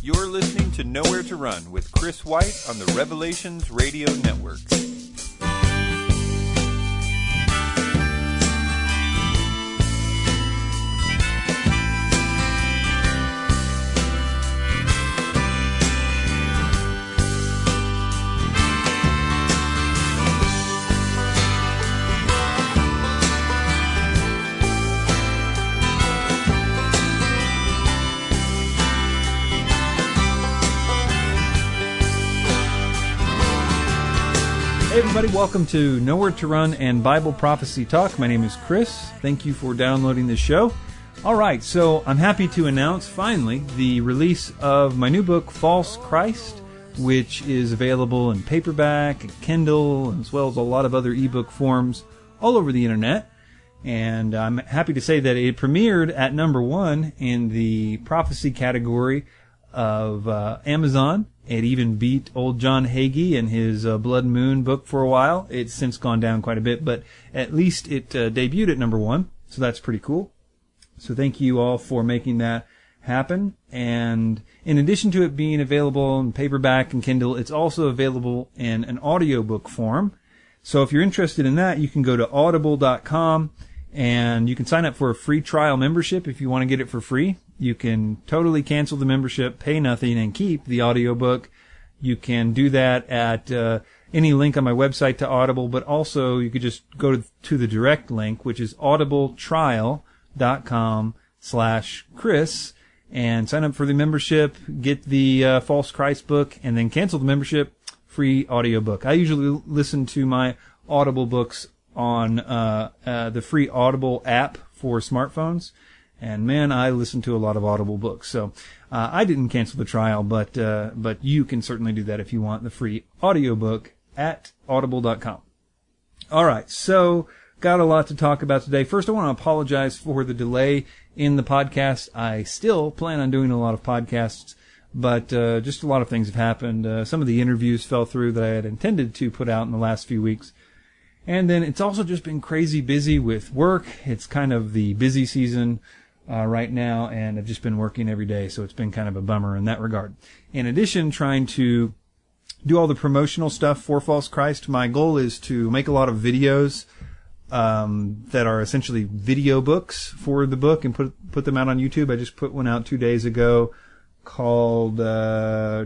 You're listening to Nowhere to Run with Chris White on the Revelations Radio Network. Everybody, welcome to Nowhere to Run and Bible Prophecy Talk. My name is Chris. Thank you for downloading this show. All right, so I'm happy to announce finally the release of my new book, False Christ, which is available in paperback and Kindle, as well as a lot of other ebook forms all over the internet. And I'm happy to say that it premiered at number one in the prophecy category of uh, Amazon. It even beat old John Hagee and his uh, Blood Moon book for a while. It's since gone down quite a bit, but at least it uh, debuted at number one, so that's pretty cool. So thank you all for making that happen. And in addition to it being available in paperback and Kindle, it's also available in an audiobook form. So if you're interested in that, you can go to audible.com and you can sign up for a free trial membership if you want to get it for free. You can totally cancel the membership, pay nothing, and keep the audiobook. You can do that at uh, any link on my website to Audible, but also you could just go to, the direct link, which is audibletrial.com slash Chris, and sign up for the membership, get the uh, False Christ book, and then cancel the membership, free audiobook. I usually listen to my Audible books on uh, uh, the free Audible app for smartphones. And man, I listen to a lot of Audible books. So uh, I didn't cancel the trial, but uh, but you can certainly do that if you want the free audiobook at audible.com. All right, so got a lot to talk about today. First, I want to apologize for the delay in the podcast. I still plan on doing a lot of podcasts, but uh, just a lot of things have happened. Uh, some of the interviews fell through that I had intended to put out in the last few weeks. And then it's also just been crazy busy with work. It's kind of the busy season uh, right now, and I've just been working every day, so it's been kind of a bummer in that regard. In addition, trying to do all the promotional stuff for False Christ, my goal is to make a lot of videos um, that are essentially video books for the book and put put them out on YouTube. I just put one out two days ago called uh,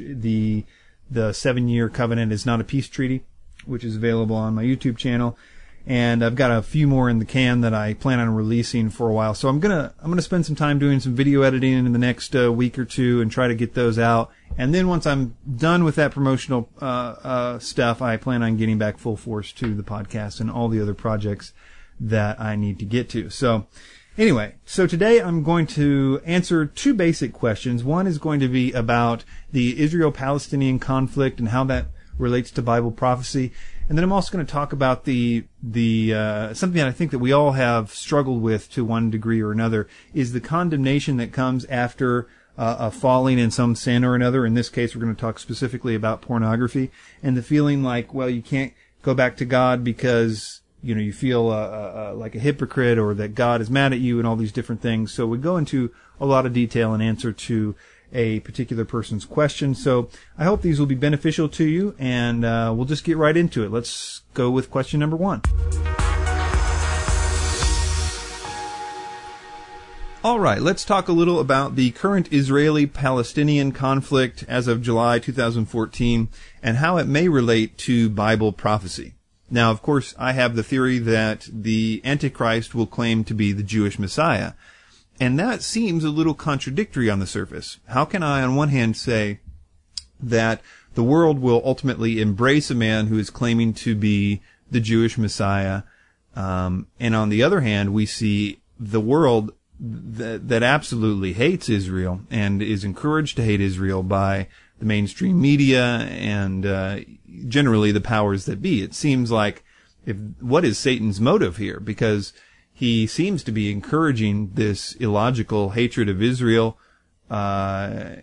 the the seven year covenant is not a peace treaty, which is available on my YouTube channel and I've got a few more in the can that I plan on releasing for a while. So I'm gonna I'm gonna spend some time doing some video editing in the next uh, week or two and try to get those out. And then once I'm done with that promotional uh, uh, stuff, I plan on getting back full force to the podcast and all the other projects that I need to get to. So. Anyway, so today I'm going to answer two basic questions. One is going to be about the Israel-Palestinian conflict and how that relates to Bible prophecy. And then I'm also going to talk about the the uh, something that I think that we all have struggled with to one degree or another is the condemnation that comes after uh, a falling in some sin or another. In this case, we're going to talk specifically about pornography and the feeling like, well, you can't go back to God because you know you feel uh, uh, like a hypocrite or that God is mad at you and all these different things. So we go into a lot of detail in answer to a particular person's question. So I hope these will be beneficial to you, and uh, we'll just get right into it. Let's go with question number one. All right, let's talk a little about the current Israeli Palestinian conflict as of July 2014 and how it may relate to Bible prophecy. Now, of course, I have the theory that the Antichrist will claim to be the Jewish Messiah. And that seems a little contradictory on the surface. How can I, on one hand, say that the world will ultimately embrace a man who is claiming to be the Jewish Messiah, um, and on the other hand, we see the world that, absolutely hates Israel and is encouraged to hate Israel by the mainstream media and uh, generally the powers that be. It seems like if what is Satan's motive here? Because he seems to be encouraging this illogical hatred of Israel. Uh,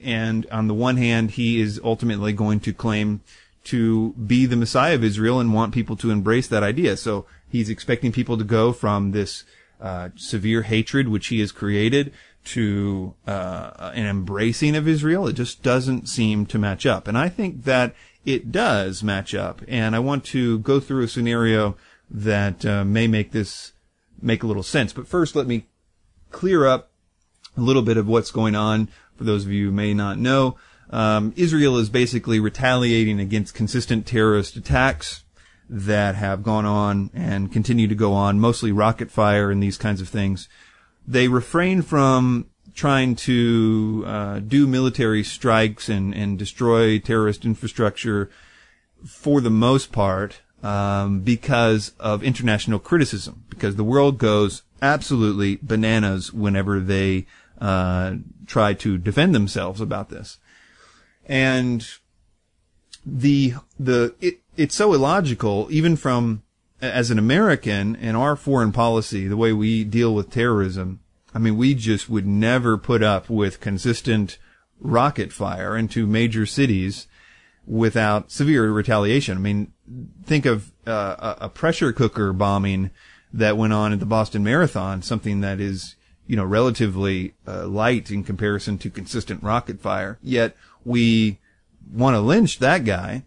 and on the one hand, he is ultimately going to claim to be the Messiah of Israel and want people to embrace that idea. So he's expecting people to go from this uh, severe hatred which he has created to uh, an embracing of Israel. It just doesn't seem to match up. And I think that it does match up. And I want to go through a scenario that uh, may make this make a little sense. But first, let me clear up a little bit of what's going on for those of you who may not know. Um, Israel is basically retaliating against consistent terrorist attacks that have gone on and continue to go on, mostly rocket fire and these kinds of things. They refrain from trying to uh, do military strikes and, and destroy terrorist infrastructure for the most part um, because of international criticism, because the world goes absolutely bananas whenever they uh, try to defend themselves about this. And the the it, it's so illogical, even from as an American and our foreign policy, the way we deal with terrorism. I mean, we just would never put up with consistent rocket fire into major cities without severe retaliation. I mean, think of uh, a pressure cooker bombing that went on at the Boston Marathon, something that is, you know, relatively uh, light in comparison to consistent rocket fire. Yet we want to lynch that guy.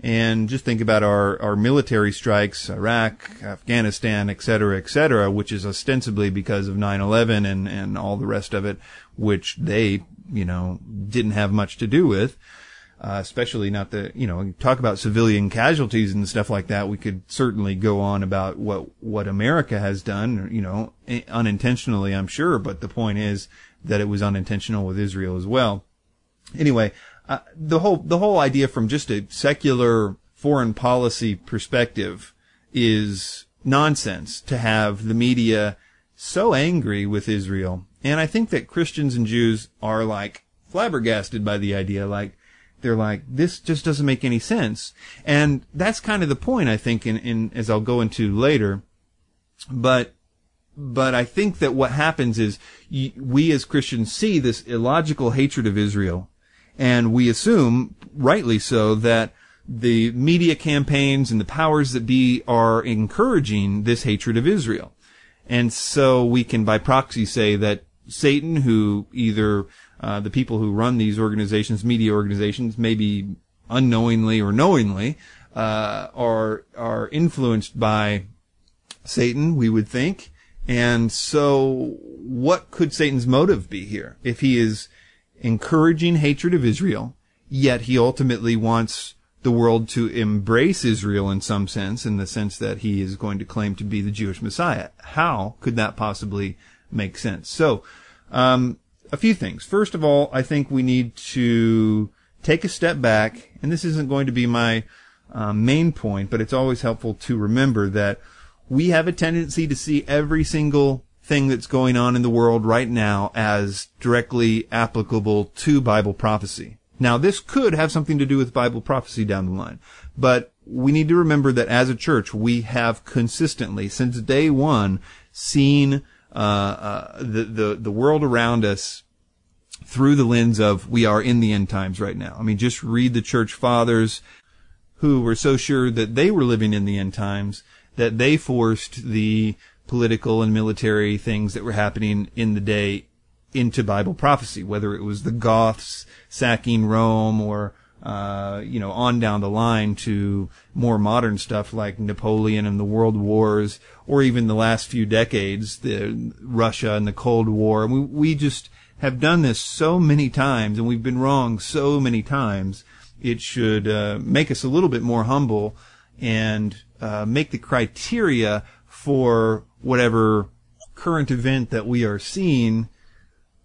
And just think about our, our military strikes, Iraq, Afghanistan, et cetera, et cetera, which is ostensibly because of 9-11 and, and all the rest of it, which they, you know, didn't have much to do with uh, especially not the, you know, talk about civilian casualties and stuff like that. We could certainly go on about what, what America has done, you know, unintentionally, I'm sure, but the point is that it was unintentional with Israel as well. Anyway, uh, the whole, the whole idea from just a secular foreign policy perspective is nonsense to have the media so angry with Israel. And I think that Christians and Jews are like flabbergasted by the idea, like, they're like, this just doesn't make any sense. And that's kind of the point, I think, in, in, as I'll go into later. But, but I think that what happens is we as Christians see this illogical hatred of Israel and we assume, rightly so, that the media campaigns and the powers that be are encouraging this hatred of Israel. And so we can by proxy say that Satan, who either uh, the people who run these organizations, media organizations, maybe unknowingly or knowingly, uh, are are influenced by Satan. We would think, and so what could Satan's motive be here? If he is encouraging hatred of Israel, yet he ultimately wants the world to embrace Israel in some sense, in the sense that he is going to claim to be the Jewish Messiah. How could that possibly make sense? So, um, a few things. First of all, I think we need to take a step back, and this isn't going to be my uh, main point, but it's always helpful to remember that we have a tendency to see every single thing that's going on in the world right now as directly applicable to Bible prophecy. Now, this could have something to do with Bible prophecy down the line, but we need to remember that as a church, we have consistently, since day one, seen uh, uh, the, the, the world around us through the lens of we are in the end times right now. I mean, just read the church fathers who were so sure that they were living in the end times that they forced the political and military things that were happening in the day into Bible prophecy, whether it was the Goths sacking Rome or uh, you know, on down the line to more modern stuff like Napoleon and the World Wars, or even the last few decades, the Russia and the Cold War. We, we just have done this so many times, and we've been wrong so many times. It should uh, make us a little bit more humble and uh, make the criteria for whatever current event that we are seeing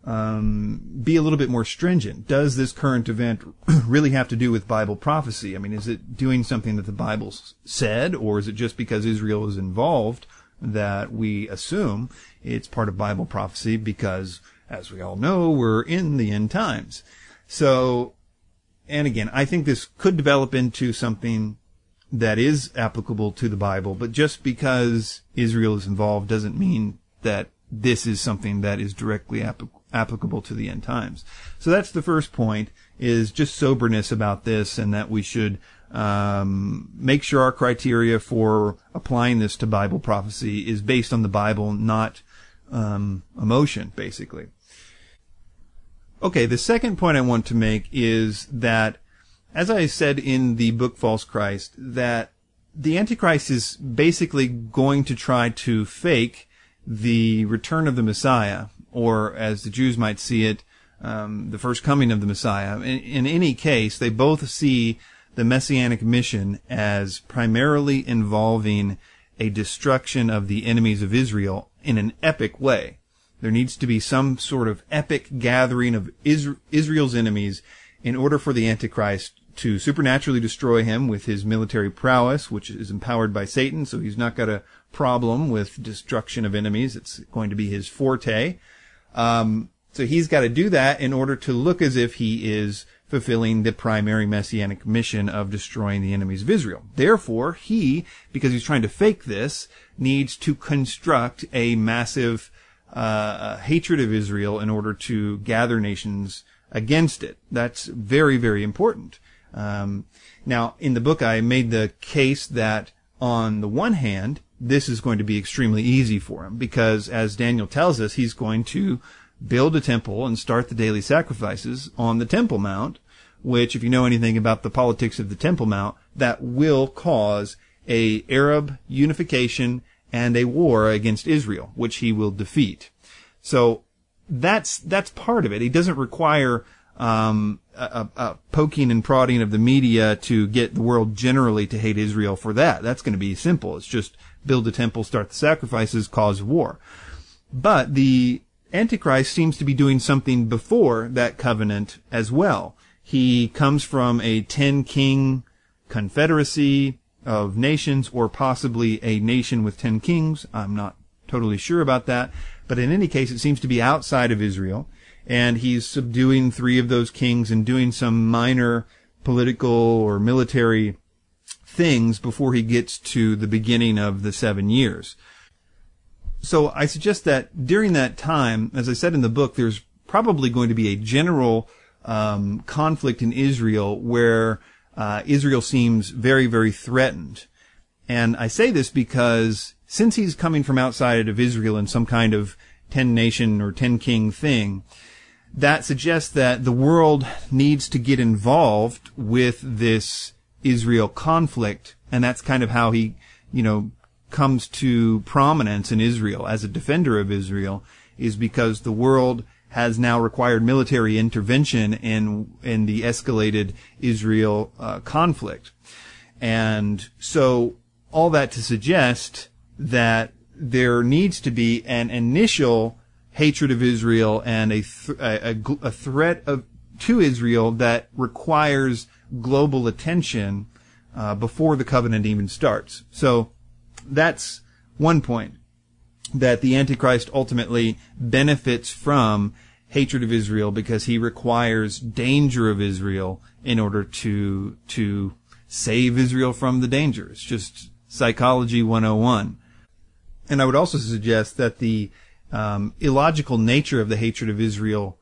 um, be a little bit more stringent. Does this current event really have to do with Bible prophecy? I mean, is it doing something that the Bible said, or is it just because Israel is involved that we assume it's part of Bible prophecy because, as we all know, we're in the end times. So, and again, I think this could develop into something that is applicable to the Bible, but just because Israel is involved doesn't mean that this is something that is directly applicable to the end times. So that's the first point is just soberness about this and that we should um, make sure our criteria for applying this to Bible prophecy is based on the Bible, not um, emotion, basically. Okay, the second point I want to make is that, as I said in the book False Christ, that the Antichrist is basically going to try to fake the return of the Messiah, or as the Jews might see it, um, the first coming of the Messiah. In, in any case, they both see the messianic mission as primarily involving a destruction of the enemies of Israel in an epic way. There needs to be some sort of epic gathering of Israel's enemies in order for the Antichrist to supernaturally destroy him with his military prowess, which is empowered by Satan, so he's not got a problem with destruction of enemies. It's going to be his forte. Um, so he's got to do that in order to look as if he is fulfilling the primary messianic mission of destroying the enemies of Israel. Therefore, he, because he's trying to fake this, needs to construct a massive uh, hatred of Israel in order to gather nations against it. That's very, very important. Um, now, in the book, I made the case that on the one hand, this is going to be extremely easy for him because, as Daniel tells us, he's going to build a temple and start the daily sacrifices on the Temple Mount, which, if you know anything about the politics of the Temple Mount, that will cause a Arab unification and a war against Israel, which he will defeat. So that's that's part of it. He doesn't require um, a, a, poking and prodding of the media to get the world generally to hate Israel for that. That's going to be simple. It's just build a temple, start the sacrifices, cause war. But the Antichrist seems to be doing something before that covenant as well. He comes from a ten king confederacy of nations or possibly a nation with ten kings. I'm not totally sure about that. But in any case, it seems to be outside of Israel. And he's subduing three of those kings and doing some minor political or military things before he gets to the beginning of the seven years. So I suggest that during that time, as I said in the book, there's probably going to be a general um, conflict in Israel where uh, Israel seems very, very threatened. And I say this because since he's coming from outside of Israel in some kind of ten nation or ten king thing, that suggests that the world needs to get involved with this Israel conflict. And that's kind of how he, you know, comes to prominence in Israel as a defender of Israel is because the world has now required military intervention in in the escalated Israel uh, conflict, and so all that to suggest that there needs to be an initial hatred of Israel and a th- a, a, threat of to Israel that requires global attention uh, before the covenant even starts. So that's one point that the Antichrist ultimately benefits from hatred of Israel because he requires danger of Israel in order to to save Israel from the danger. It's just psychology 101. And I would also suggest that the um, illogical nature of the hatred of Israel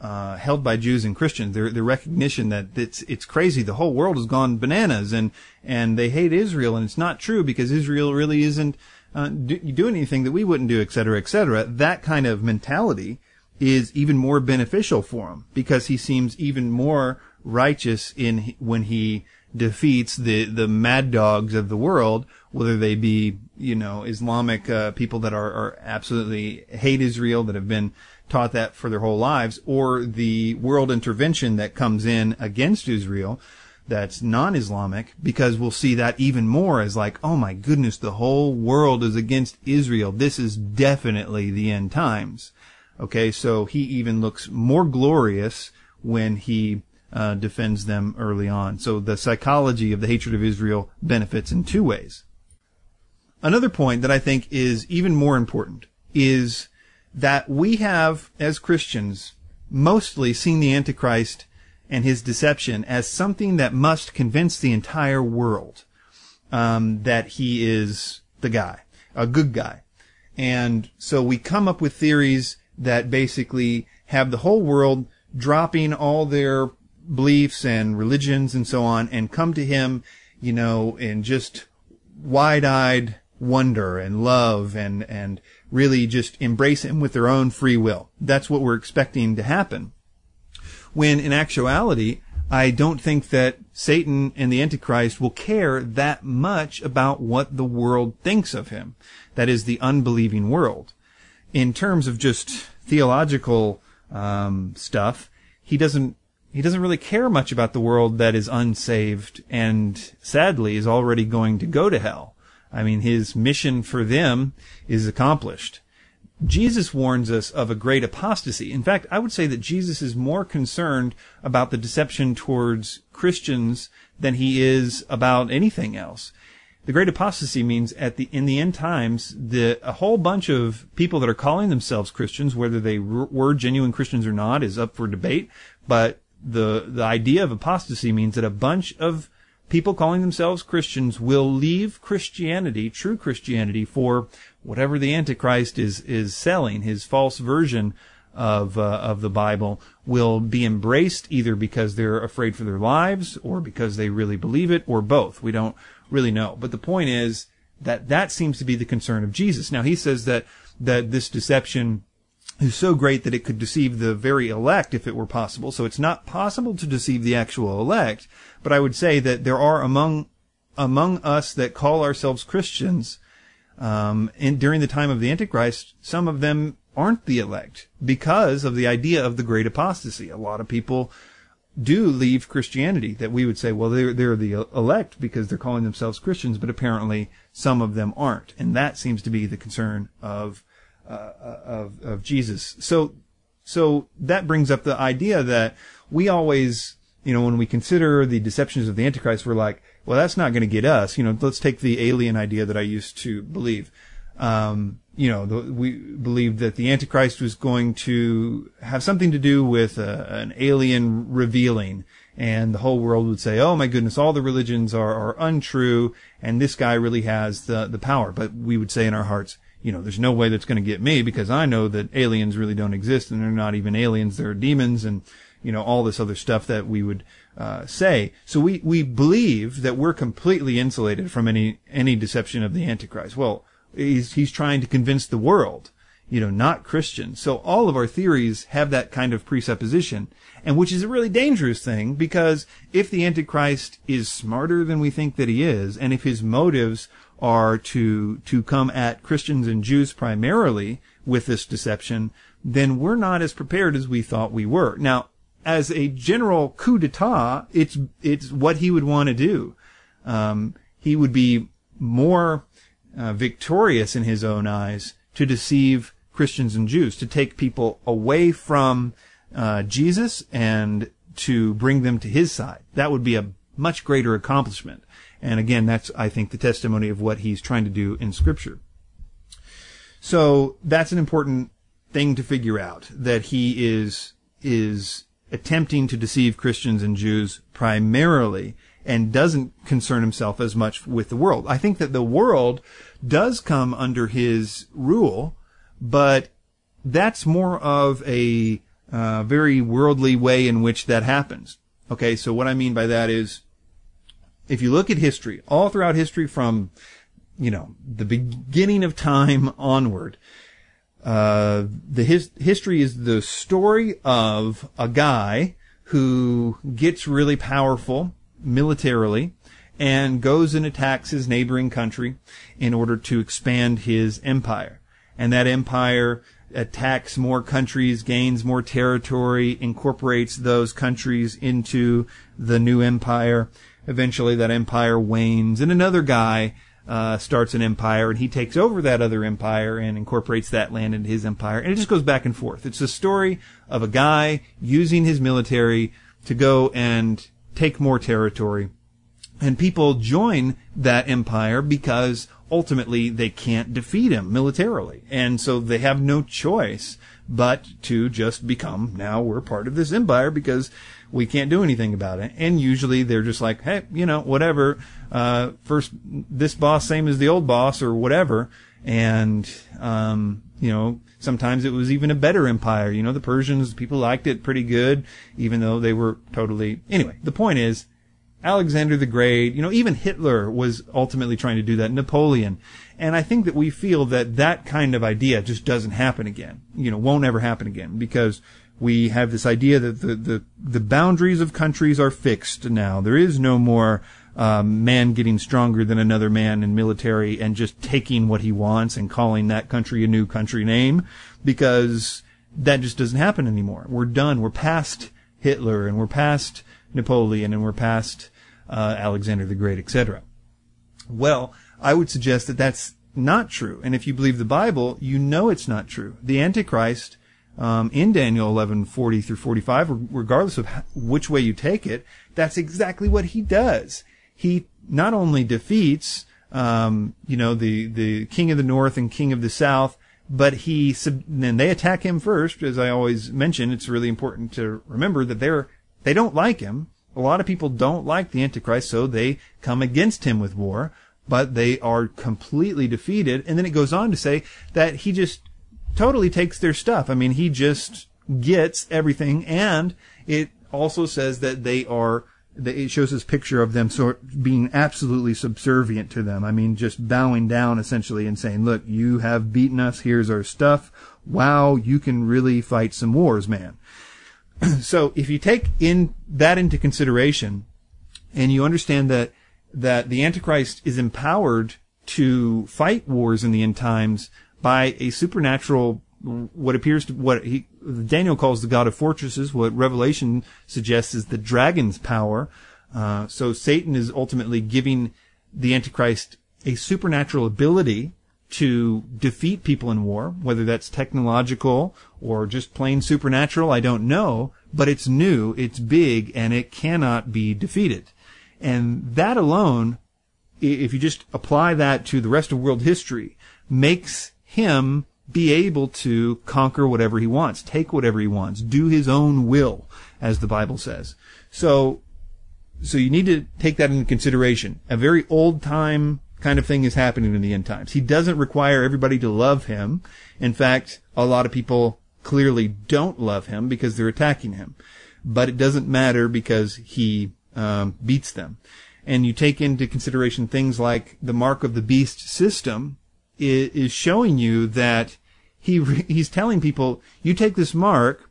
uh, held by Jews and Christians, the, the recognition that it's it's crazy, the whole world has gone bananas, and and they hate Israel, and it's not true because Israel really isn't uh, do, doing anything that we wouldn't do, et cetera, et cetera. That kind of mentality is even more beneficial for him because he seems even more righteous in when he defeats the the mad dogs of the world, whether they be you know Islamic uh, people that are, are absolutely hate Israel that have been taught that for their whole lives, or the world intervention that comes in against Israel that's non-Islamic, because we'll see that even more as like, oh my goodness, the whole world is against Israel. This is definitely the end times. Okay, so he even looks more glorious when he uh, defends them early on. So the psychology of the hatred of Israel benefits in two ways. Another point that I think is even more important is that we have, as Christians, mostly seen the Antichrist and his deception as something that must convince the entire world um, that he is the guy, a good guy. And so we come up with theories that basically have the whole world dropping all their beliefs and religions and so on and come to him, you know, in just wide-eyed wonder and love and, and really just embrace him with their own free will. That's what we're expecting to happen. When in actuality, I don't think that Satan and the Antichrist will care that much about what the world thinks of him. That is the unbelieving world. In terms of just theological um, stuff, he doesn't he doesn't really care much about the world that is unsaved and sadly is already going to go to hell. I mean, his mission for them is accomplished. Jesus warns us of a great apostasy. In fact, I would say that Jesus is more concerned about the deception towards Christians than he is about anything else. The great apostasy means at the in the end times, the a whole bunch of people that are calling themselves Christians, whether they were genuine Christians or not, is up for debate. But the the idea of apostasy means that a bunch of people calling themselves Christians will leave Christianity, true Christianity, for whatever the Antichrist is is selling, his false version of uh, of the Bible, will be embraced either because they're afraid for their lives or because they really believe it, or both. We don't really know. But the point is that that seems to be the concern of Jesus. Now he says that that this deception is so great that it could deceive the very elect if it were possible. So it's not possible to deceive the actual elect, but I would say that there are among among us that call ourselves Christians um, in, during the time of the Antichrist, some of them aren't the elect because of the idea of the great apostasy. A lot of people do leave Christianity that we would say, well, they're, they're the elect because they're calling themselves Christians, but apparently some of them aren't. And that seems to be the concern of uh, of, of Jesus. So, so that brings up the idea that we always, you know, when we consider the deceptions of the Antichrist, we're like, well, that's not going to get us. You know, let's take the alien idea that I used to believe. Um, you know, the, we believed that the Antichrist was going to have something to do with uh, an alien revealing, and the whole world would say, "Oh my goodness, all the religions are, are untrue, and this guy really has the the power." But we would say in our hearts, you know, there's no way that's going to get me because I know that aliens really don't exist and they're not even aliens. They're demons and, you know, all this other stuff that we would, uh, say. So we, we believe that we're completely insulated from any, any deception of the Antichrist. Well, he's, he's trying to convince the world, you know, not Christians. So all of our theories have that kind of presupposition and which is a really dangerous thing because if the Antichrist is smarter than we think that he is and if his motives are to to come at Christians and Jews primarily with this deception, then we're not as prepared as we thought we were. Now, as a general coup d'état, it's it's what he would want to do. Um, he would be more uh, victorious in his own eyes to deceive Christians and Jews, to take people away from uh, Jesus and to bring them to his side. That would be a much greater accomplishment. And again, that's, I think, the testimony of what he's trying to do in scripture. So that's an important thing to figure out that he is, is attempting to deceive Christians and Jews primarily and doesn't concern himself as much with the world. I think that the world does come under his rule, but that's more of a uh, very worldly way in which that happens. Okay, so what I mean by that is if you look at history, all throughout history from, you know, the beginning of time onward, uh, the his, history is the story of a guy who gets really powerful militarily and goes and attacks his neighboring country in order to expand his empire. And that empire attacks more countries, gains more territory, incorporates those countries into the new empire, Eventually, that empire wanes, and another guy uh, starts an empire, and he takes over that other empire and incorporates that land into his empire, and it just goes back and forth. It's a story of a guy using his military to go and take more territory, and people join that empire because ultimately they can't defeat him militarily, and so they have no choice but to just become now we're part of this empire because we can't do anything about it. And usually they're just like, hey, you know, whatever. Uh, first, this boss same as the old boss or whatever. And, um, you know, sometimes it was even a better empire. You know, the Persians, people liked it pretty good, even though they were totally, anyway, the point is, Alexander the Great, you know, even Hitler was ultimately trying to do that, Napoleon. And I think that we feel that that kind of idea just doesn't happen again, you know, won't ever happen again because we have this idea that the, the, the boundaries of countries are fixed now. There is no more um, man getting stronger than another man in military and just taking what he wants and calling that country a new country name because that just doesn't happen anymore. We're done. We're past Hitler and we're past Napoleon and we're past uh, Alexander the Great, etc. Well, I would suggest that that's not true. And if you believe the Bible, you know it's not true. The Antichrist um, in Daniel 11, 40 through 45, regardless of which way you take it, that's exactly what he does. He not only defeats, um, you know, the, the king of the north and king of the south, but he, then they attack him first. As I always mention, it's really important to remember that they're, they don't like him. A lot of people don't like the Antichrist, so they come against him with war, but they are completely defeated. And then it goes on to say that he just totally takes their stuff. I mean, he just gets everything, and it also says that they are. It shows this picture of them sort being absolutely subservient to them. I mean, just bowing down essentially and saying, "Look, you have beaten us. Here's our stuff. Wow, you can really fight some wars, man." so, if you take in that into consideration, and you understand that that the Antichrist is empowered to fight wars in the end times by a supernatural, what appears to, what he, Daniel calls the God of fortresses, what Revelation suggests is the dragon's power. Uh, so Satan is ultimately giving the Antichrist a supernatural ability to defeat people in war, whether that's technological or just plain supernatural, I don't know, but it's new, it's big, and it cannot be defeated. And that alone, if you just apply that to the rest of world history, makes him be able to conquer whatever he wants, take whatever he wants, do his own will, as the Bible says. So, so you need to take that into consideration. A very old time kind of thing is happening in the end times. He doesn't require everybody to love him. In fact, a lot of people clearly don't love him because they're attacking him. But it doesn't matter because he um, beats them. And you take into consideration things like the mark of the beast system, is, is showing you that he he's telling people, you take this mark,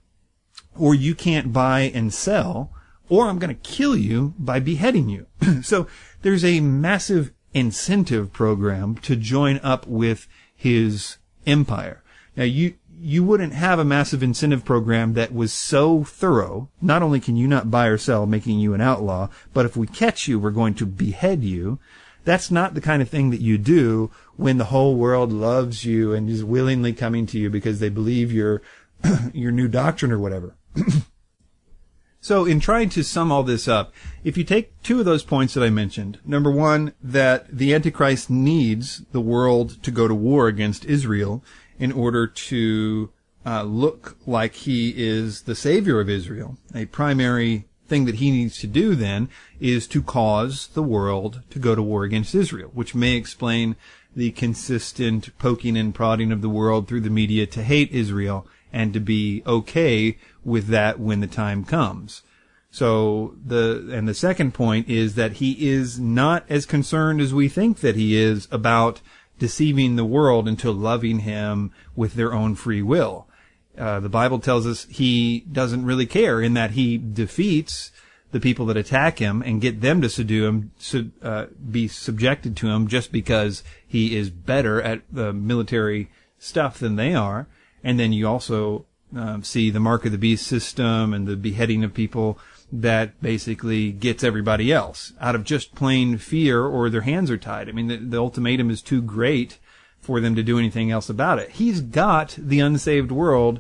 or you can't buy and sell, or I'm going to kill you by beheading you. so there's a massive incentive program to join up with his empire. Now you you wouldn't have a massive incentive program that was so thorough. Not only can you not buy or sell, making you an outlaw, but if we catch you, we're going to behead you. That's not the kind of thing that you do when the whole world loves you and is willingly coming to you because they believe your your new doctrine or whatever. so in trying to sum all this up, if you take two of those points that I mentioned, number one, that the Antichrist needs the world to go to war against Israel in order to uh, look like he is the savior of Israel, a primary thing that he needs to do then is to cause the world to go to war against Israel, which may explain the consistent poking and prodding of the world through the media to hate Israel and to be okay with that when the time comes. So the, and the second point is that he is not as concerned as we think that he is about deceiving the world into loving him with their own free will. Uh, the Bible tells us he doesn't really care in that he defeats the people that attack him and get them to subdue him, to uh, be subjected to him just because he is better at the military stuff than they are. And then you also um, see the mark of the beast system and the beheading of people that basically gets everybody else out of just plain fear or their hands are tied. I mean, the, the ultimatum is too great for them to do anything else about it. He's got the unsaved world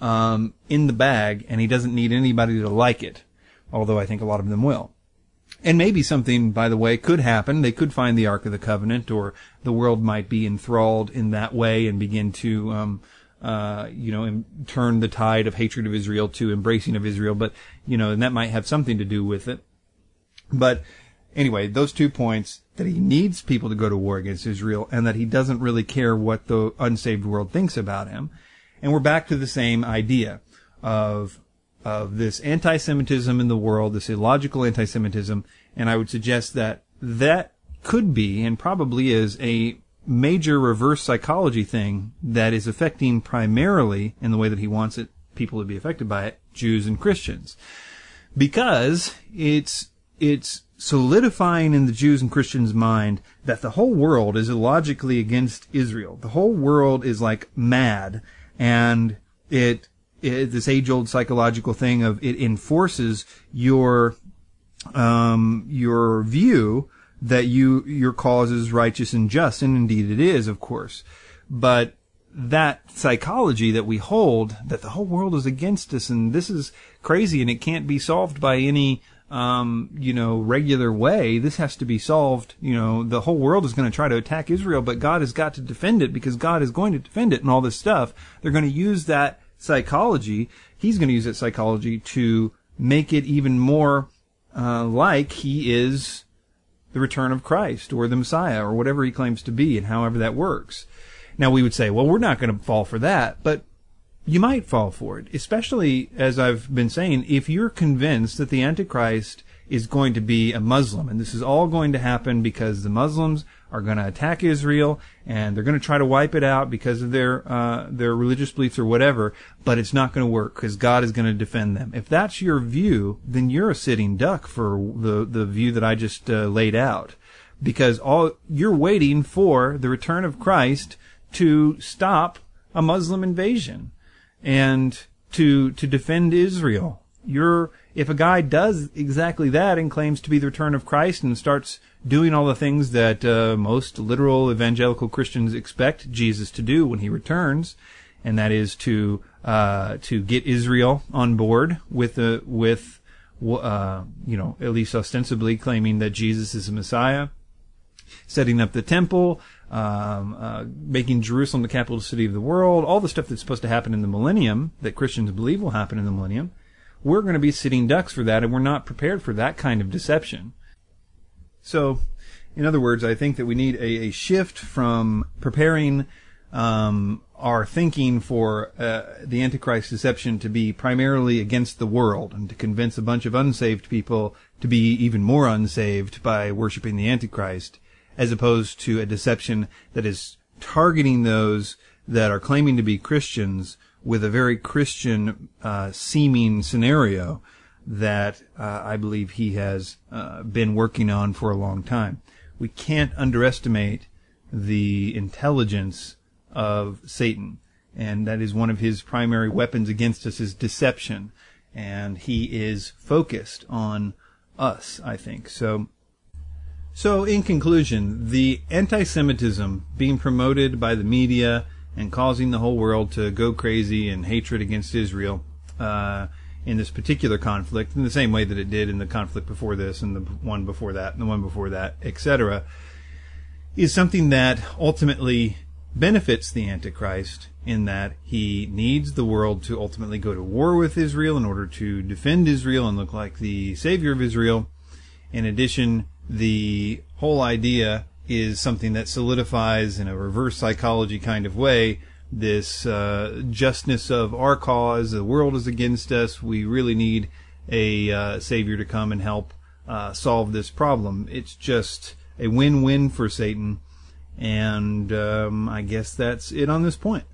um, in the bag, and he doesn't need anybody to like it. Although I think a lot of them will. And maybe something, by the way, could happen. They could find the Ark of the Covenant, or the world might be enthralled in that way and begin to, um, uh, you know, turn the tide of hatred of Israel to embracing of Israel. But you know, and that might have something to do with it. But anyway, those two points that he needs people to go to war against Israel, and that he doesn't really care what the unsaved world thinks about him. And we're back to the same idea of of this anti-Semitism in the world, this illogical anti-Semitism, and I would suggest that that could be and probably is a major reverse psychology thing that is affecting primarily in the way that he wants it people to be affected by it, Jews and Christians. Because it's, it's solidifying in the Jews and Christians' mind that the whole world is illogically against Israel. The whole world is like mad and it, it this age old psychological thing of it enforces your, um, your view that you, your cause is righteous and just. And indeed it is, of course. But that psychology that we hold that the whole world is against us and this is crazy and it can't be solved by any um, you know, regular way. This has to be solved. You know, the whole world is going to try to attack Israel, but God has got to defend it because God is going to defend it and all this stuff. They're going to use that psychology. He's going to use that psychology to make it even more uh, like he is the return of Christ or the Messiah or whatever he claims to be and however that works. Now we would say, well, we're not going to fall for that, but you might fall for it, especially as I've been saying, if you're convinced that the Antichrist is going to be a Muslim, and this is all going to happen because the Muslims are going to attack Israel and they're going to try to wipe it out because of their uh, their religious beliefs or whatever, but it's not going to work because God is going to defend them. If that's your view, then you're a sitting duck for the the view that I just uh, laid out, because all you're waiting for the return of Christ to stop a Muslim invasion and to to defend Israel. You're if a guy does exactly that and claims to be the return of Christ and starts doing all the things that uh, most literal evangelical Christians expect Jesus to do when he returns, and that is to uh, to get Israel on board with the with uh, you know at least ostensibly claiming that Jesus is the Messiah, setting up the temple, um, uh, making Jerusalem the capital city of the world, all the stuff that's supposed to happen in the millennium that Christians believe will happen in the millennium. We're going to be sitting ducks for that, and we're not prepared for that kind of deception. So, in other words, I think that we need a, a shift from preparing um, our thinking for uh, the Antichrist deception to be primarily against the world and to convince a bunch of unsaved people to be even more unsaved by worshiping the Antichrist as opposed to a deception that is targeting those that are claiming to be Christians with a very Christian uh, seeming scenario that uh, I believe he has uh, been working on for a long time. We can't underestimate the intelligence of Satan, and that is one of his primary weapons against us is deception, and he is focused on us, I think. So so, in conclusion, the anti-Semitism being promoted by the media and causing the whole world to go crazy in hatred against Israel uh, in this particular conflict, in the same way that it did in the conflict before this, and the one before that, and the one before that, etc., is something that ultimately benefits the Antichrist in that he needs the world to ultimately go to war with Israel in order to defend Israel and look like the savior of Israel. In addition, the whole idea is something that solidifies in a reverse psychology kind of way this uh, justness of our cause. The world is against us. We really need a uh, savior to come and help uh, solve this problem. It's just a win-win for Satan, and um, I guess that's it on this point.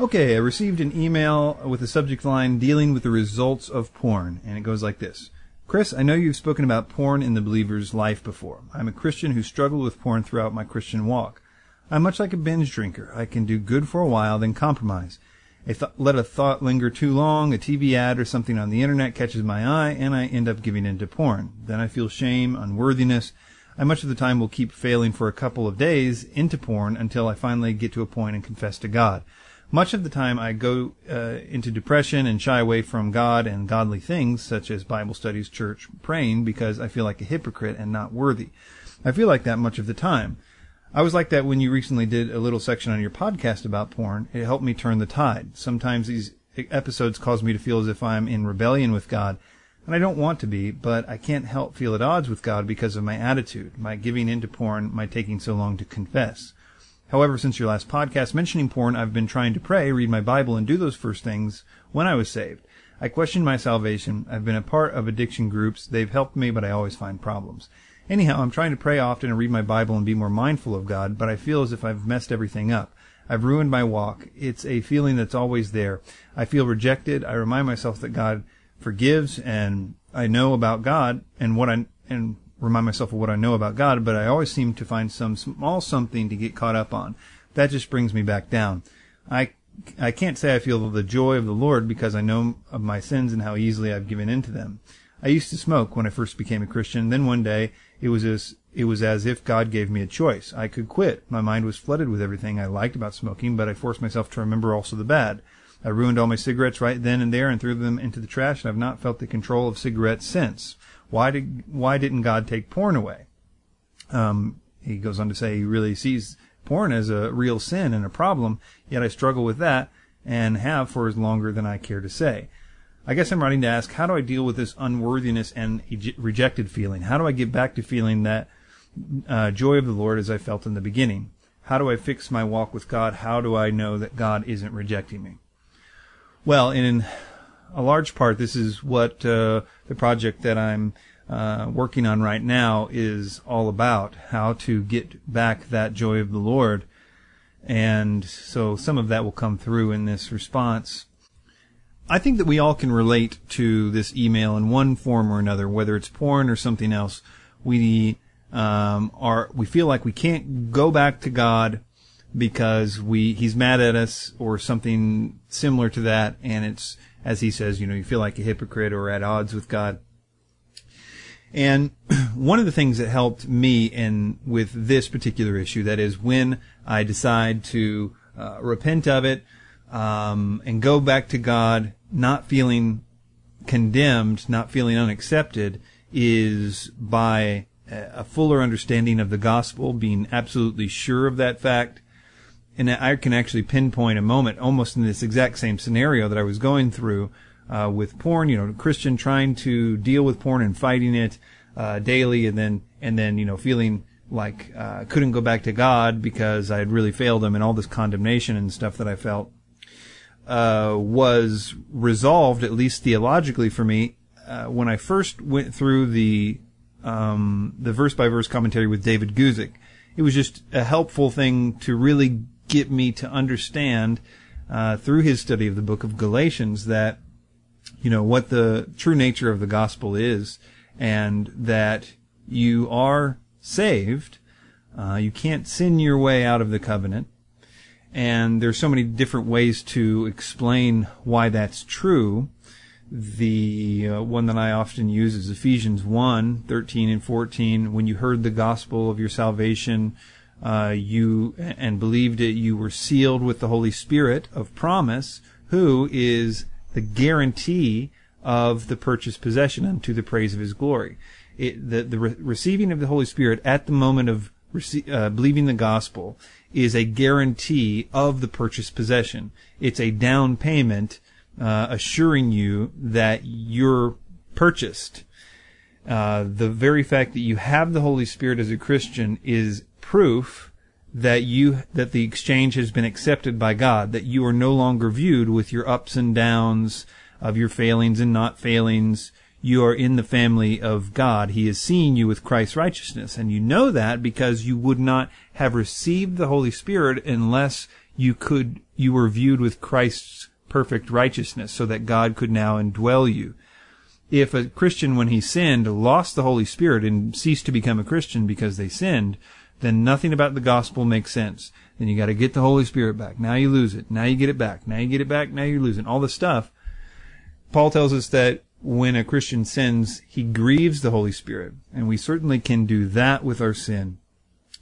Okay, I received an email with the subject line dealing with the results of porn, and it goes like this. Chris, I know you've spoken about porn in the believer's life before. I'm a Christian who struggled with porn throughout my Christian walk. I'm much like a binge drinker. I can do good for a while, then compromise. A th- let a thought linger too long, a TV ad or something on the internet catches my eye, and I end up giving in to porn. Then I feel shame, unworthiness. I much of the time will keep failing for a couple of days into porn until I finally get to a point and confess to God. Much of the time, I go uh, into depression and shy away from God and godly things, such as Bible studies, church, praying, because I feel like a hypocrite and not worthy. I feel like that much of the time. I was like that when you recently did a little section on your podcast about porn. It helped me turn the tide. Sometimes these episodes cause me to feel as if I'm in rebellion with God, and I don't want to be, but I can't help feel at odds with God because of my attitude, my giving into porn, my taking so long to confess. However, since your last podcast mentioning porn, I've been trying to pray, read my Bible, and do those first things when I was saved. I questioned my salvation. I've been a part of addiction groups. They've helped me, but I always find problems. Anyhow, I'm trying to pray often and read my Bible and be more mindful of God, but I feel as if I've messed everything up. I've ruined my walk. It's a feeling that's always there. I feel rejected. I remind myself that God forgives and I know about God and what I, and remind myself of what I know about God, but I always seem to find some small something to get caught up on. That just brings me back down. I, I can't say I feel the joy of the Lord because I know of my sins and how easily I've given in to them. I used to smoke when I first became a Christian. Then one day it was as it was as if God gave me a choice. I could quit. My mind was flooded with everything I liked about smoking, but I forced myself to remember also the bad. I ruined all my cigarettes right then and there and threw them into the trash, and I've not felt the control of cigarettes since. Why did why didn't God take porn away? Um, he goes on to say he really sees porn as a real sin and a problem, yet I struggle with that and have for as longer than I care to say. I guess I'm writing to ask, how do I deal with this unworthiness and rejected feeling? How do I get back to feeling that uh, joy of the Lord as I felt in the beginning? How do I fix my walk with God? How do I know that God isn't rejecting me? Well, in a large part, this is what uh, the project that I'm uh, working on right now is all about how to get back that joy of the Lord. And so some of that will come through in this response. I think that we all can relate to this email in one form or another, whether it's porn or something else. We um, are we feel like we can't go back to God because we he's mad at us or something similar to that, and it's as he says, you know, you feel like a hypocrite or at odds with God. And one of the things that helped me in with this particular issue, that is when I decide to uh, repent of it um, and go back to God not feeling condemned, not feeling unaccepted, is by a fuller understanding of the gospel, being absolutely sure of that fact. And I can actually pinpoint a moment almost in this exact same scenario that I was going through uh, with porn. You know, Christian trying to deal with porn and fighting it uh, daily, and then and then you know feeling like uh, couldn't go back to God because I had really failed him, and all this condemnation and stuff that I felt uh, was resolved, at least theologically for me, uh, when I first went through the um, the verse by verse commentary with David Guzik. It was just a helpful thing to really get me to understand uh, through his study of the book of Galatians that you know what the true nature of the gospel is, and that you are saved. Uh, you can't sin your way out of the covenant and there's so many different ways to explain why that's true. The uh, one that I often use is Ephesians 1, 13 and 14. When you heard the gospel of your salvation, uh, you and believed it, you were sealed with the Holy Spirit of promise, who is the guarantee of the purchased possession unto the praise of His glory. It, the the re- receiving of the Holy Spirit at the moment of rece- uh, believing the gospel is a guarantee of the purchased possession. It's a down payment uh, assuring you that you're purchased. Uh, the very fact that you have the Holy Spirit as a Christian is proof that you that the exchange has been accepted by God. That you are no longer viewed with your ups and downs of your failings and not failings you are in the family of God. He is seeing you with Christ's righteousness. And you know that because you would not have received the Holy Spirit unless you could, you were viewed with Christ's perfect righteousness so that God could now indwell you. If a Christian, when he sinned, lost the Holy Spirit and ceased to become a Christian because they sinned, then nothing about the gospel makes sense. Then you gotta get the Holy Spirit back. Now you lose it. Now you get it back. Now you get it back. Now you're losing all this stuff. Paul tells us that when a Christian sins, he grieves the Holy Spirit. And we certainly can do that with our sin.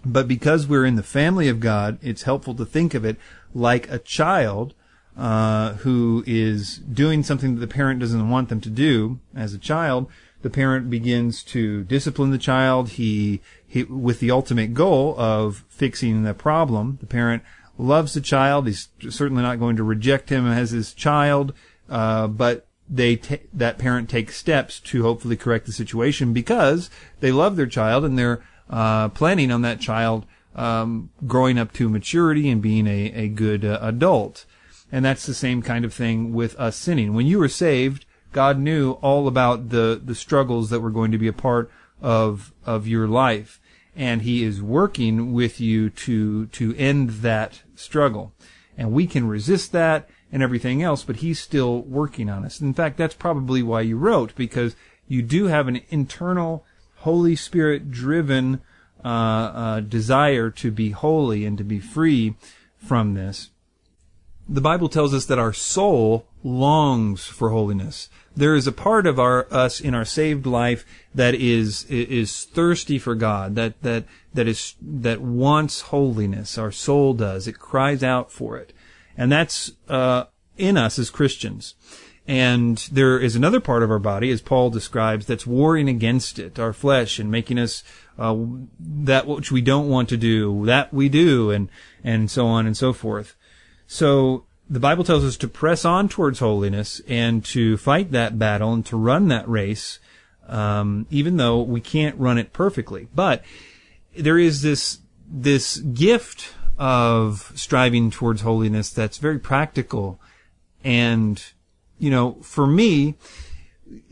But because we're in the family of God, it's helpful to think of it like a child uh, who is doing something that the parent doesn't want them to do. As a child, the parent begins to discipline the child. He, he with the ultimate goal of fixing the problem. The parent loves the child. He's certainly not going to reject him as his child, uh, but they t- that parent takes steps to hopefully correct the situation because they love their child and they're uh, planning on that child um, growing up to maturity and being a, a good uh, adult. And that's the same kind of thing with us sinning. When you were saved, God knew all about the, the struggles that were going to be a part of of your life, and He is working with you to to end that struggle. And we can resist that and everything else, but He's still working on us. In fact, that's probably why you wrote because you do have an internal Holy Spirit driven uh, uh, desire to be holy and to be free from this. The Bible tells us that our soul longs for holiness. There is a part of our us in our saved life that is is thirsty for God, that that that is that wants holiness. Our soul does. It cries out for it, and that's uh, in us as Christians. And there is another part of our body, as Paul describes, that's warring against it, our flesh, and making us uh, that which we don't want to do, that we do, and and so on and so forth. So the Bible tells us to press on towards holiness and to fight that battle and to run that race, um, even though we can't run it perfectly. But there is this this gift of striving towards holiness that's very practical and you know, for me,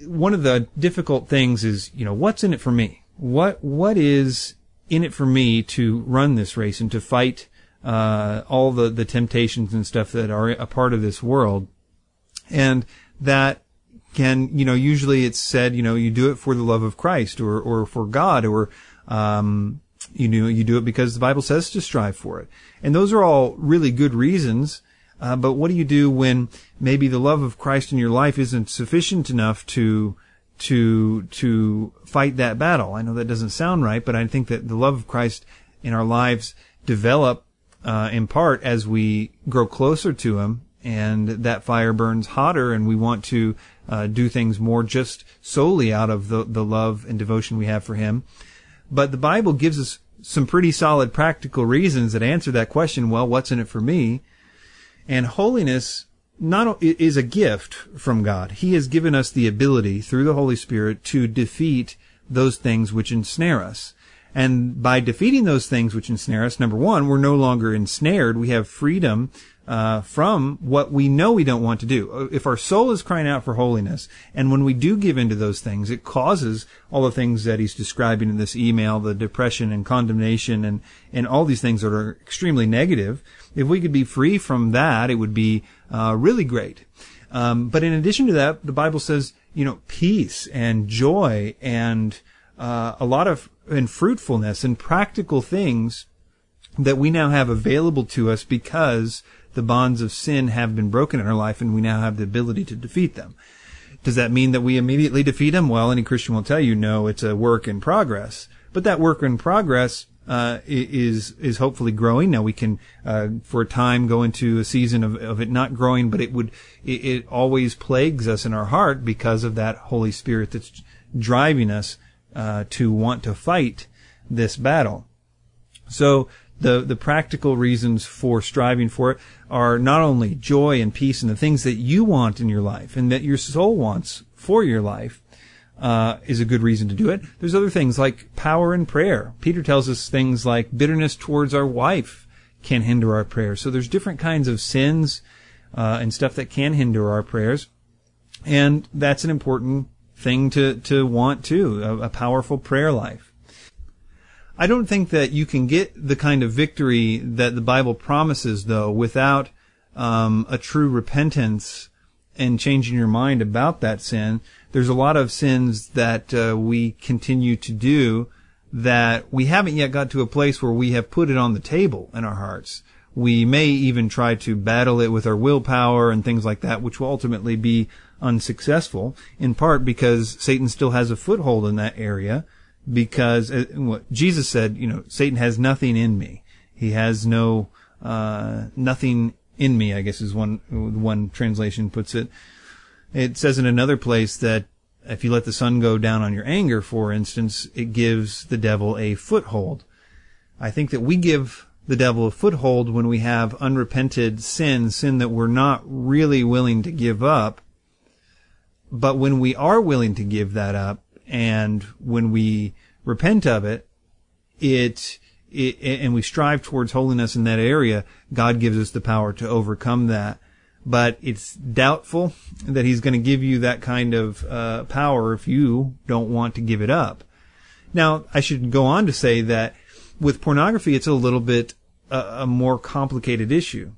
one of the difficult things is, you know, what's in it for me? What, what is in it for me to run this race and to fight, uh, all the, the temptations and stuff that are a part of this world? And that can, you know, usually it's said, you know, you do it for the love of Christ or, or for God or, um, you know, you do it because the Bible says to strive for it. And those are all really good reasons. Uh, but what do you do when maybe the love of Christ in your life isn't sufficient enough to to to fight that battle? I know that doesn't sound right, but I think that the love of Christ in our lives develop uh, in part as we grow closer to Him, and that fire burns hotter, and we want to uh, do things more just solely out of the the love and devotion we have for Him. But the Bible gives us some pretty solid practical reasons that answer that question. Well, what's in it for me? And holiness not is a gift from God. He has given us the ability through the Holy Spirit to defeat those things which ensnare us. And by defeating those things which ensnare us, number one, we're no longer ensnared. We have freedom uh, from what we know we don't want to do. If our soul is crying out for holiness, and when we do give into those things, it causes all the things that he's describing in this email, the depression and condemnation and, and all these things that are extremely negative. If we could be free from that, it would be uh, really great. Um, but in addition to that, the Bible says, you know, peace and joy and uh, a lot of and fruitfulness and practical things that we now have available to us because the bonds of sin have been broken in our life and we now have the ability to defeat them. Does that mean that we immediately defeat them? Well, any Christian will tell you, no, it's a work in progress. But that work in progress uh, is is hopefully growing. Now we can, uh, for a time, go into a season of, of it not growing, but it would it, it, always plagues us in our heart because of that Holy Spirit that's driving us uh, to want to fight this battle. So the the practical reasons for striving for it are not only joy and peace and the things that you want in your life and that your soul wants for your life uh, is a good reason to do it. There's other things like power in prayer. Peter tells us things like bitterness towards our wife can hinder our prayers. So there's different kinds of sins uh, and stuff that can hinder our prayers, and that's an important thing to to want too. A, a powerful prayer life. I don't think that you can get the kind of victory that the Bible promises, though, without um, a true repentance and changing your mind about that sin. There's a lot of sins that uh, we continue to do that we haven't yet got to a place where we have put it on the table in our hearts. We may even try to battle it with our willpower and things like that, which will ultimately be unsuccessful, in part because Satan still has a foothold in that area because uh, what Jesus said, you know, Satan has nothing in me. He has no uh, nothing in me. I guess is one one translation puts it. It says in another place that if you let the sun go down on your anger, for instance, it gives the devil a foothold. I think that we give the devil a foothold when we have unrepented sin, sin that we're not really willing to give up. But when we are willing to give that up, and when we repent of it, it, it, and we strive towards holiness in that area, God gives us the power to overcome that. But it's doubtful that He's going to give you that kind of uh, power if you don't want to give it up. Now, I should go on to say that with pornography, it's a little bit uh, a more complicated issue.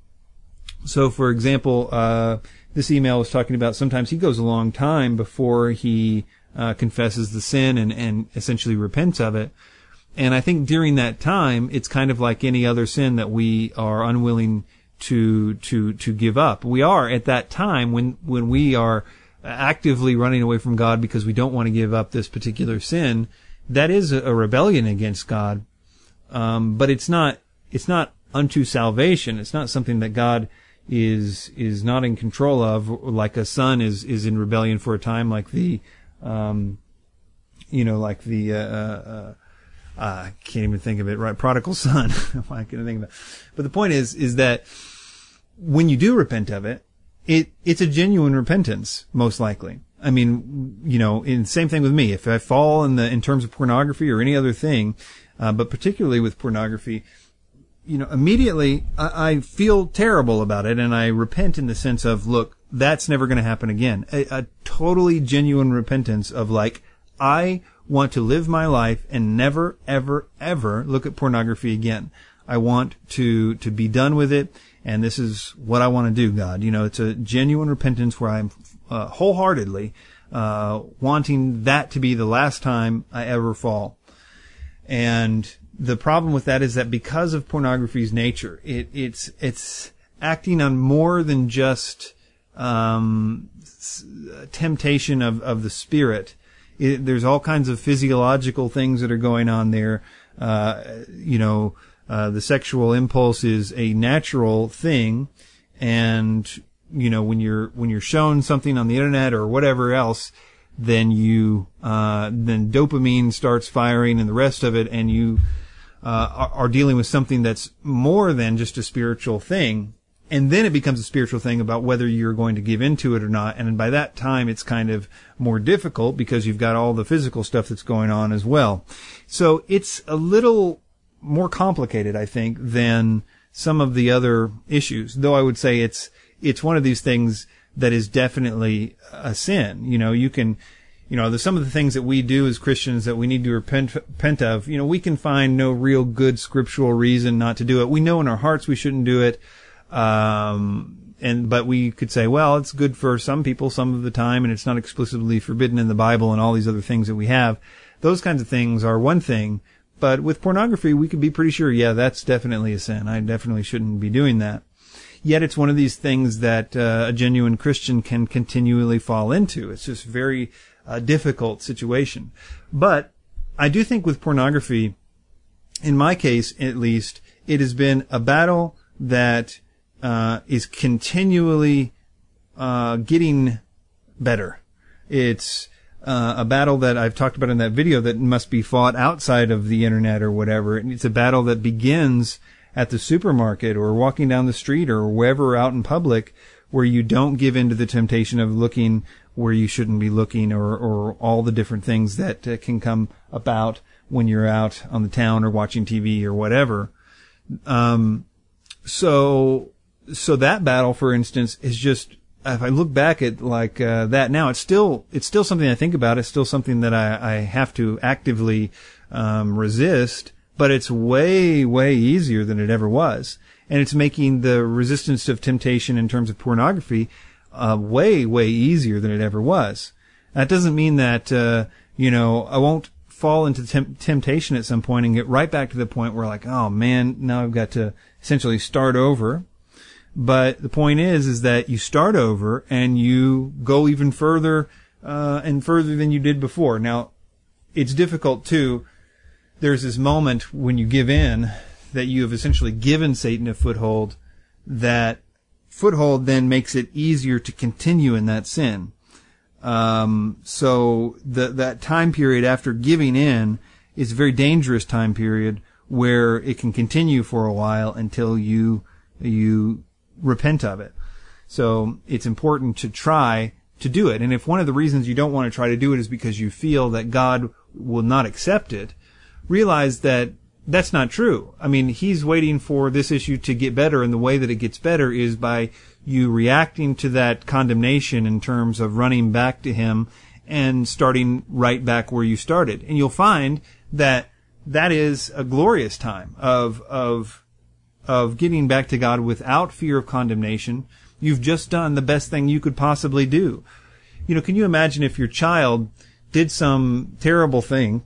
So, for example, uh, this email was talking about sometimes he goes a long time before he uh, confesses the sin and, and essentially repents of it. And I think during that time, it's kind of like any other sin that we are unwilling to to to give up. We are at that time when when we are actively running away from God because we don't want to give up this particular sin. That is a, rebellion against God, um, but it's not it's not unto salvation. It's not something that God is is not in control of, like a son is is in rebellion for a time, like the, um, you know, like the. Uh, uh, I can't even think of it right. Prodigal son. Why can I think of it? But the point is, is that when you do repent of it, it it's a genuine repentance, most likely. I mean, you know, in same thing with me. If I fall in the in terms of pornography or any other thing, uh, but particularly with pornography, you know, immediately I, I, feel terrible about it and I repent in the sense of, look, that's never going to happen again. A, a, totally genuine repentance of like, I want to live my life and never, ever, ever look at pornography again. I want to, to be done with it. And this is what I want to do, God. You know, it's a genuine repentance where I'm uh, wholeheartedly uh, wanting that to be the last time I ever fall. And the problem with that is that because of pornography's nature, it, it's it's acting on more than just um, temptation of, of the spirit. It, there's all kinds of physiological things that are going on there. Uh, you know, uh, the sexual impulse is a natural thing, and you know when you're when you're shown something on the internet or whatever else, then you uh, then dopamine starts firing and the rest of it, and you uh, are, are dealing with something that's more than just a spiritual thing. And then it becomes a spiritual thing about whether you're going to give into it or not. And by that time, it's kind of more difficult because you've got all the physical stuff that's going on as well. So it's a little more complicated, I think, than some of the other issues. Though I would say it's, it's one of these things that is definitely a sin. You know, you can, you know, the, some of the things that we do as Christians that we need to repent, repent of, you know, we can find no real good scriptural reason not to do it. We know in our hearts we shouldn't do it. Um, and, but we could say, well, it's good for some people some of the time and it's not explicitly forbidden in the Bible and all these other things that we have. Those kinds of things are one thing. But with pornography, we could be pretty sure, yeah, that's definitely a sin. I definitely shouldn't be doing that. Yet it's one of these things that uh, a genuine Christian can continually fall into. It's just very a difficult situation. But I do think with pornography, in my case at least, it has been a battle that uh, is continually uh, getting better. It's uh, a battle that I've talked about in that video that must be fought outside of the internet or whatever. It's a battle that begins at the supermarket or walking down the street or wherever out in public where you don't give in to the temptation of looking where you shouldn't be looking or, or all the different things that uh, can come about when you're out on the town or watching TV or whatever. Um, so, so that battle, for instance, is just, if I look back at like, uh, that now, it's still, it's still something I think about. It's still something that I, I have to actively, um, resist, but it's way, way easier than it ever was. And it's making the resistance of temptation in terms of pornography uh, way, way easier than it ever was. That doesn't mean that, uh, you know, I won't fall into temp- temptation at some point and get right back to the point where like, oh man, now I've got to essentially start over. But the point is, is that you start over and you go even further, uh, and further than you did before. Now, it's difficult too. There's this moment when you give in that you have essentially given Satan a foothold that foothold then makes it easier to continue in that sin. Um, so the, that time period after giving in is a very dangerous time period where it can continue for a while until you you repent of it. So it's important to try to do it. And if one of the reasons you don't want to try to do it is because you feel that God will not accept it, realize that that's not true. I mean, he's waiting for this issue to get better, and the way that it gets better is by you reacting to that condemnation in terms of running back to him and starting right back where you started. And you'll find that that is a glorious time of of of getting back to God without fear of condemnation. You've just done the best thing you could possibly do. You know, can you imagine if your child did some terrible thing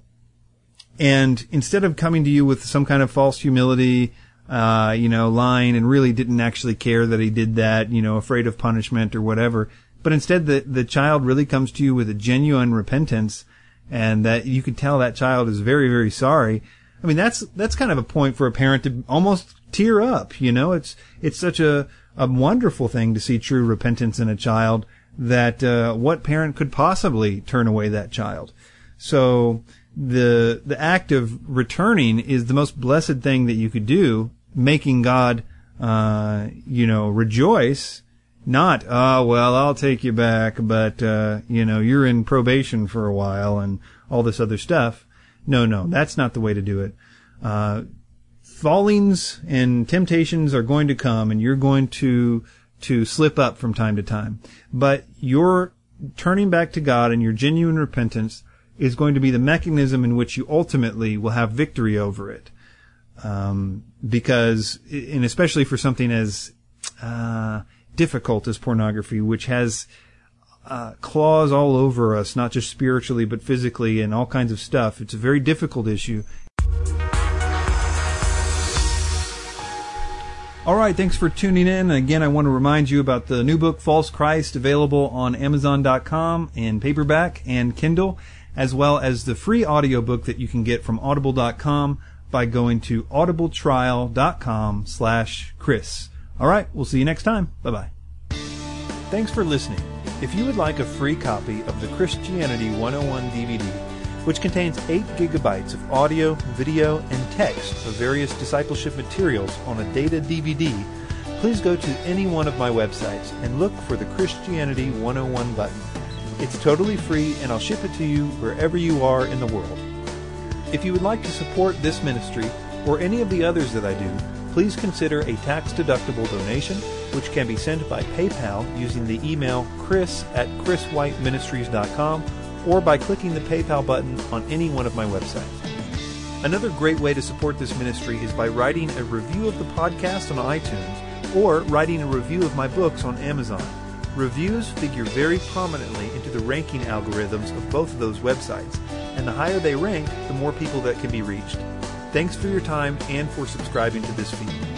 and instead of coming to you with some kind of false humility, uh, you know, lying and really didn't actually care that he did that, you know, afraid of punishment or whatever, but instead the, the child really comes to you with a genuine repentance and that you can tell that child is very, very sorry. I mean, that's, that's kind of a point for a parent to almost tear up, you know, it's, it's such a, a wonderful thing to see true repentance in a child that, uh, what parent could possibly turn away that child? So, the the act of returning is the most blessed thing that you could do, making God, uh, you know, rejoice. Not, oh well, I'll take you back, but uh, you know, you're in probation for a while and all this other stuff. No, no, that's not the way to do it. Uh, fallings and temptations are going to come, and you're going to to slip up from time to time. But your turning back to God and your genuine repentance is going to be the mechanism in which you ultimately will have victory over it. Um, because, and especially for something as uh, difficult as pornography, which has uh, claws all over us, not just spiritually but physically, and all kinds of stuff. It's a very difficult issue. All right, thanks for tuning in. Again, I want to remind you about the new book, False Christ, available on Amazon.com in paperback and Kindle as well as the free audiobook that you can get from audible.com by going to audibletrial.com slash Chris. All right, we'll see you next time. Bye-bye. Thanks for listening. If you would like a free copy of the Christianity 101 DVD, which contains 8 gigabytes of audio, video, and text of various discipleship materials on a data DVD, please go to any one of my websites and look for the Christianity 101 button. It's totally free and I'll ship it to you wherever you are in the world. If you would like to support this ministry or any of the others that I do, please consider a tax-deductible donation, which can be sent by PayPal using the email chris at chriswhiteministries.com or by clicking the PayPal button on any one of my websites. Another great way to support this ministry is by writing a review of the podcast on iTunes or writing a review of my books on Amazon. Reviews figure very prominently into the ranking algorithms of both of those websites, and the higher they rank, the more people that can be reached. Thanks for your time and for subscribing to this feed.